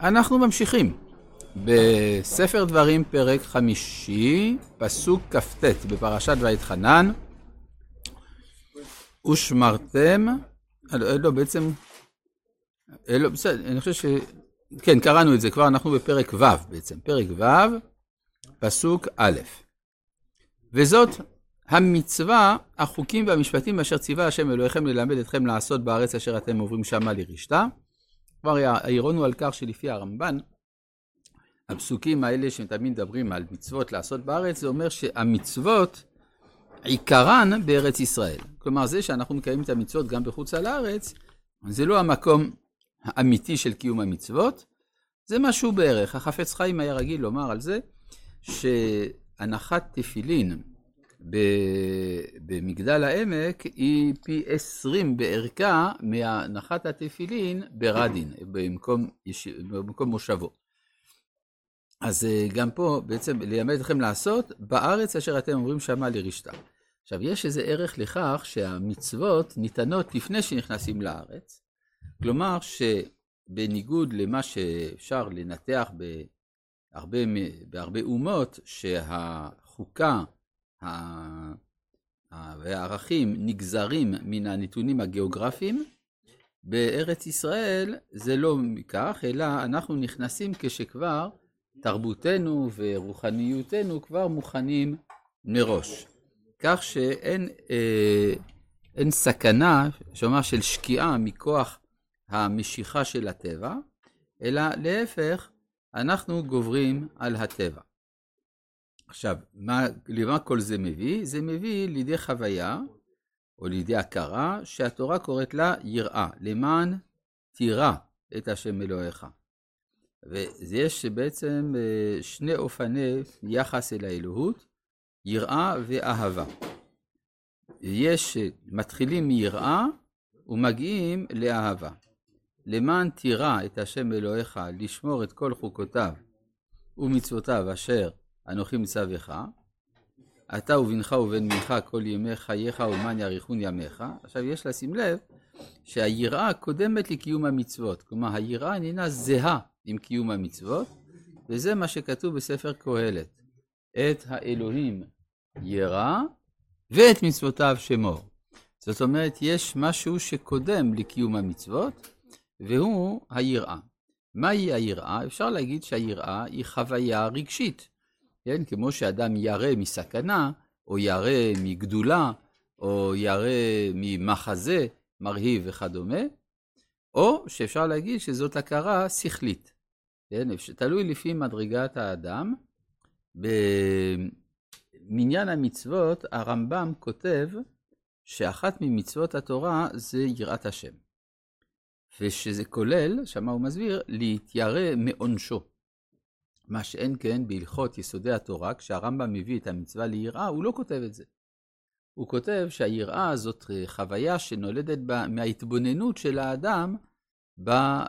אנחנו ממשיכים. בספר דברים פרק חמישי, פסוק כ"ט בפרשת ויתחנן. ושמרתם, לא בעצם, לא בסדר, אני חושב ש... כן, קראנו את זה כבר, אנחנו בפרק ו' בעצם, פרק ו', פסוק א', וזאת המצווה, החוקים והמשפטים אשר ציווה השם אלוהיכם ללמד אתכם לעשות בארץ אשר אתם עוברים שמה לרשתה. כבר העירונו על כך שלפי הרמב"ן, הפסוקים האלה שתמיד מדברים על מצוות לעשות בארץ, זה אומר שהמצוות, עיקרן בארץ ישראל. כלומר, זה שאנחנו מקיימים את המצוות גם בחוץ על הארץ, זה לא המקום האמיתי של קיום המצוות, זה משהו בערך. החפץ חיים היה רגיל לומר על זה, שהנחת תפילין במגדל העמק היא פי עשרים בערכה מהנחת התפילין ברדין, במקום, במקום מושבו. אז אה, גם פה בעצם ללמד אתכם לעשות בארץ אשר אתם אומרים שמה לרשתה. עכשיו, יש איזה ערך לכך שהמצוות ניתנות לפני שנכנסים לארץ, כלומר שבניגוד למה שאפשר לנתח בהרבה, בהרבה אומות, שהחוקה והערכים נגזרים מן הנתונים הגיאוגרפיים, בארץ ישראל זה לא כך, אלא אנחנו נכנסים כשכבר תרבותנו ורוחניותנו כבר מוכנים מראש. כך שאין אה, אין סכנה, שאומר, של שקיעה מכוח המשיכה של הטבע, אלא להפך, אנחנו גוברים על הטבע. עכשיו, מה, למה כל זה מביא? זה מביא לידי חוויה, או לידי הכרה, שהתורה קוראת לה יראה, למען תירא את השם אלוהיך. ויש בעצם אה, שני אופני יחס אל האלוהות, יראה ואהבה. יש, מתחילים מיראה ומגיעים לאהבה. למען תירא את השם אלוהיך לשמור את כל חוקותיו ומצוותיו אשר אנוכי מצווך, אתה ובנך ובן בנך כל ימי חייך ולמען יאריכון ימיך. עכשיו יש לשים לב שהיראה קודמת לקיום המצוות. כלומר, היראה איננה זהה עם קיום המצוות, וזה מה שכתוב בספר קהלת. את האלוהים ירא ואת מצוותיו שמור. זאת אומרת, יש משהו שקודם לקיום המצוות, והוא היראה. מהי היראה? אפשר להגיד שהיראה היא חוויה רגשית. כן? כמו שאדם ירא מסכנה, או ירא מגדולה, או ירא ממחזה מרהיב וכדומה, או שאפשר להגיד שזאת הכרה שכלית. כן? תלוי לפי מדרגת האדם. במניין המצוות, הרמב"ם כותב שאחת ממצוות התורה זה יראת השם. ושזה כולל, שמה הוא מסביר, להתיירא מעונשו. מה שאין כן בהלכות יסודי התורה, כשהרמב"ם מביא את המצווה ליראה, הוא לא כותב את זה. הוא כותב שהיראה זאת אה, חוויה שנולדת מההתבוננות של האדם אה,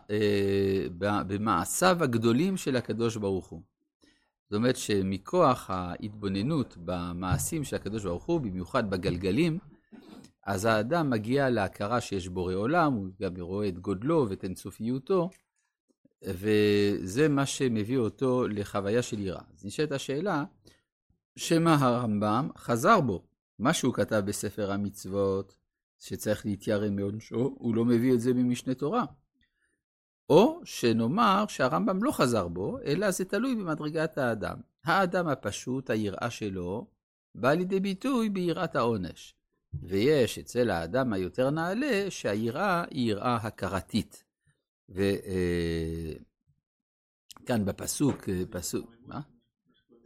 במעשיו הגדולים של הקדוש ברוך הוא. זאת אומרת שמכוח ההתבוננות במעשים של הקדוש ברוך הוא, במיוחד בגלגלים, אז האדם מגיע להכרה שיש בורא עולם, הוא גם רואה את גודלו ואת אינסופיותו, וזה מה שמביא אותו לחוויה של יראה. אז נשאלת השאלה, שמא הרמב"ם חזר בו, מה שהוא כתב בספר המצוות, שצריך להתיירא מעונשו, הוא לא מביא את זה ממשנה תורה. או שנאמר שהרמב"ם לא חזר בו, אלא זה תלוי במדרגת האדם. האדם הפשוט, היראה שלו, בא לידי ביטוי ביראת העונש. ויש אצל האדם היותר נעלה, שהיראה היא יראה הכרתית. וכאן אה, בפסוק, אה, פסוק, מה?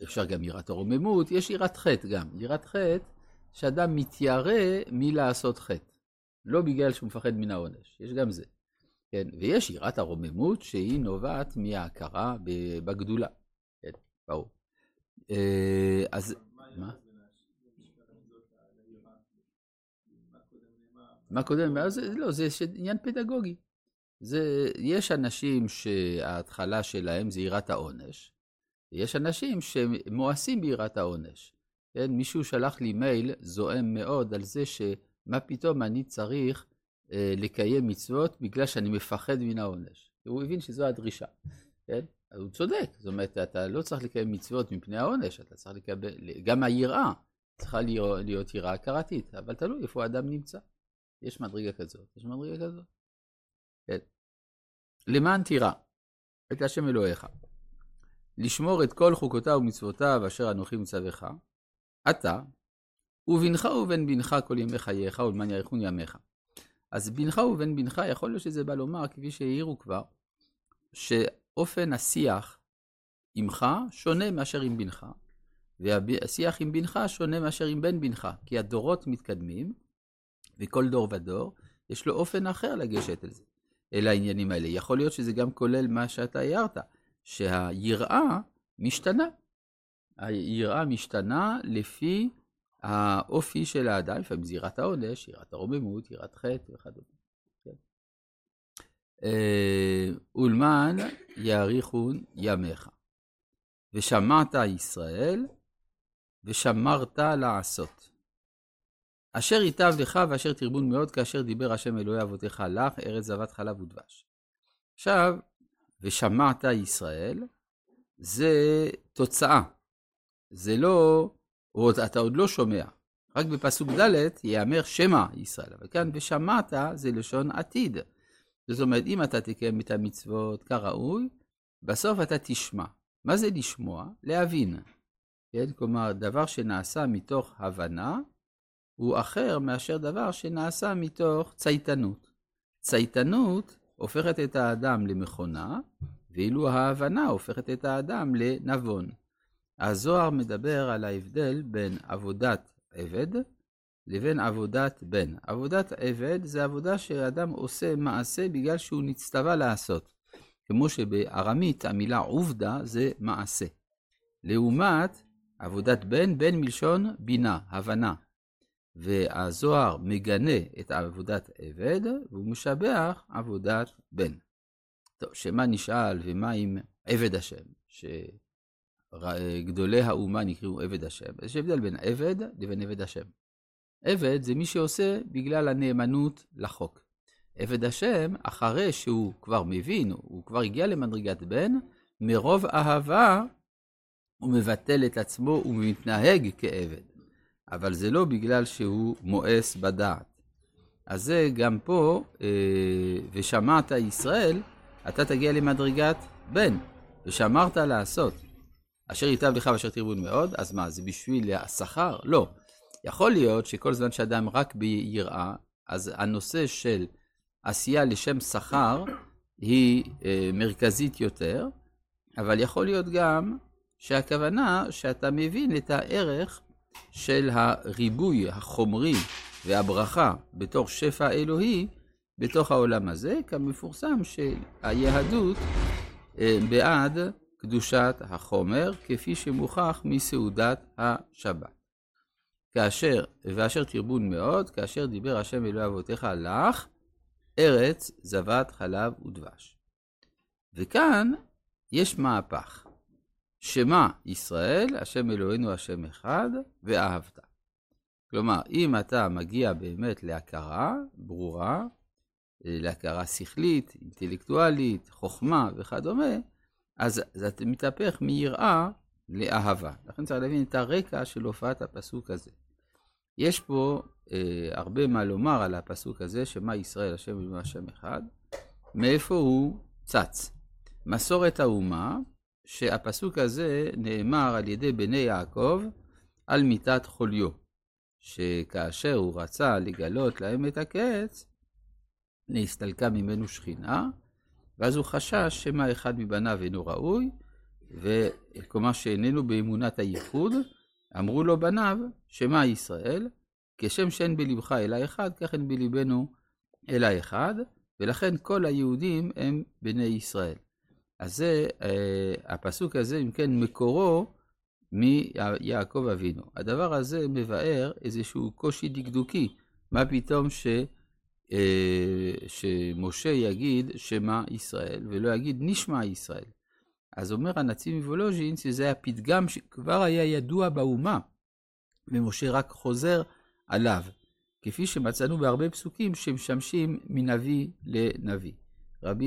אפשר גם יראת הרוממות, יש יראת חטא גם. יראת חטא, שאדם מתיירא מלעשות חטא. לא בגלל שהוא מפחד מן העונש, יש גם זה. כן, ויש יראת הרוממות שהיא נובעת מההכרה בגדולה. כן, ברור. אה, אז, מה? מה קודם? לא, זה עניין פדגוגי. זה, יש אנשים שההתחלה שלהם זה יראת העונש, ויש אנשים שמואסים ביראת העונש. כן, מישהו שלח לי מייל זועם מאוד על זה שמה פתאום אני צריך אה, לקיים מצוות בגלל שאני מפחד מן העונש. הוא הבין שזו הדרישה, כן? הוא צודק, זאת אומרת, אתה לא צריך לקיים מצוות מפני העונש, אתה צריך לקבל, גם היראה צריכה להיות, יראה הכרתית, אבל תלוי איפה האדם נמצא. יש מדרגה כזאת, יש מדרגה כזאת. כן. למען תירא את השם אלוהיך, לשמור את כל חוקותיו ומצוותיו אשר אנוכי מצווך, אתה, ובנך ובן בנך כל ימי חייך, ולמען יאריכון ימיך. אז בנך ובן בנך, יכול להיות שזה בא לומר, כפי שהעירו כבר, שאופן השיח עמך שונה מאשר עם בנך, והשיח עם בנך שונה מאשר עם בן בנך, כי הדורות מתקדמים, וכל דור ודור, יש לו אופן אחר לגשת אל זה, אל העניינים האלה. יכול להיות שזה גם כולל מה שאתה הערת, שהיראה משתנה. היראה משתנה לפי האופי של האדם, לפעמים זירת העונש, יראת הרוממות, יראת חטא וכדומה. כן. אה, ולמן יאריכון ימיך. ושמעת ישראל, ושמרת לעשות. אשר ייטב לך ואשר תרבון מאוד, כאשר דיבר השם אלוהי אבותיך לך, ארץ זבת חלב ודבש. עכשיו, ושמעת ישראל, זה תוצאה. זה לא, או אתה עוד לא שומע. רק בפסוק ד' ייאמר שמע ישראל, אבל כאן ושמעת זה לשון עתיד. זאת אומרת, אם אתה תקיים את המצוות כראוי, בסוף אתה תשמע. מה זה לשמוע? להבין. כן? כלומר, דבר שנעשה מתוך הבנה, הוא אחר מאשר דבר שנעשה מתוך צייתנות. צייתנות הופכת את האדם למכונה, ואילו ההבנה הופכת את האדם לנבון. הזוהר מדבר על ההבדל בין עבודת עבד לבין עבודת בן. עבודת עבד זה עבודה שאדם עושה מעשה בגלל שהוא נצטווה לעשות. כמו שבארמית המילה עובדה זה מעשה. לעומת עבודת בן, בן מלשון בינה, הבנה. והזוהר מגנה את עבודת עבד, והוא משבח עבודת בן. טוב, שמה נשאל ומה עם עבד השם, שגדולי האומה נקראו עבד השם. יש הבדל בין עבד לבין עבד השם. עבד זה מי שעושה בגלל הנאמנות לחוק. עבד השם, אחרי שהוא כבר מבין, הוא כבר הגיע למדרגת בן, מרוב אהבה הוא מבטל את עצמו ומתנהג כעבד. אבל זה לא בגלל שהוא מואס בדעת. אז זה גם פה, אה, ושמעת ישראל, אתה תגיע למדרגת בן, ושמרת לעשות. אשר ייטב לך ואשר תרבון מאוד, אז מה, זה בשביל השכר? לא. יכול להיות שכל זמן שאדם רק ביראה, אז הנושא של עשייה לשם שכר היא אה, מרכזית יותר, אבל יכול להיות גם שהכוונה שאתה מבין את הערך של הריבוי החומרי והברכה בתור שפע אלוהי בתוך העולם הזה, כמפורסם שהיהדות אה, בעד קדושת החומר, כפי שמוכח מסעודת השבת. כאשר, ואשר תרבון מאוד, כאשר דיבר השם אלוהי אבותיך לך, ארץ זבת חלב ודבש. וכאן יש מהפך. שמע ישראל, השם אלוהינו השם אחד, ואהבת. כלומר, אם אתה מגיע באמת להכרה ברורה, להכרה שכלית, אינטלקטואלית, חוכמה וכדומה, אז זה מתהפך מיראה לאהבה. לכן צריך להבין את הרקע של הופעת הפסוק הזה. יש פה אה, הרבה מה לומר על הפסוק הזה, שמע ישראל השם אלוהינו השם אחד, מאיפה הוא צץ. מסורת האומה שהפסוק הזה נאמר על ידי בני יעקב על מיטת חוליו, שכאשר הוא רצה לגלות להם את הקץ, נסתלקה ממנו שכינה, ואז הוא חשש שמא אחד מבניו אינו ראוי, וכלומר שאיננו באמונת הייחוד, אמרו לו בניו, שמע ישראל, כשם שאין בלבך אלא אחד, כך אין בלבנו אלא אחד, ולכן כל היהודים הם בני ישראל. אז זה, אה, הפסוק הזה, אם כן, מקורו מיעקב אבינו. הדבר הזה מבאר איזשהו קושי דקדוקי. מה פתאום ש, אה, שמשה יגיד שמע ישראל, ולא יגיד נשמע ישראל. אז אומר הנציב מוולוז'ין שזה הפתגם שכבר היה ידוע באומה, ומשה רק חוזר עליו, כפי שמצאנו בהרבה פסוקים שמשמשים מנביא לנביא. רבי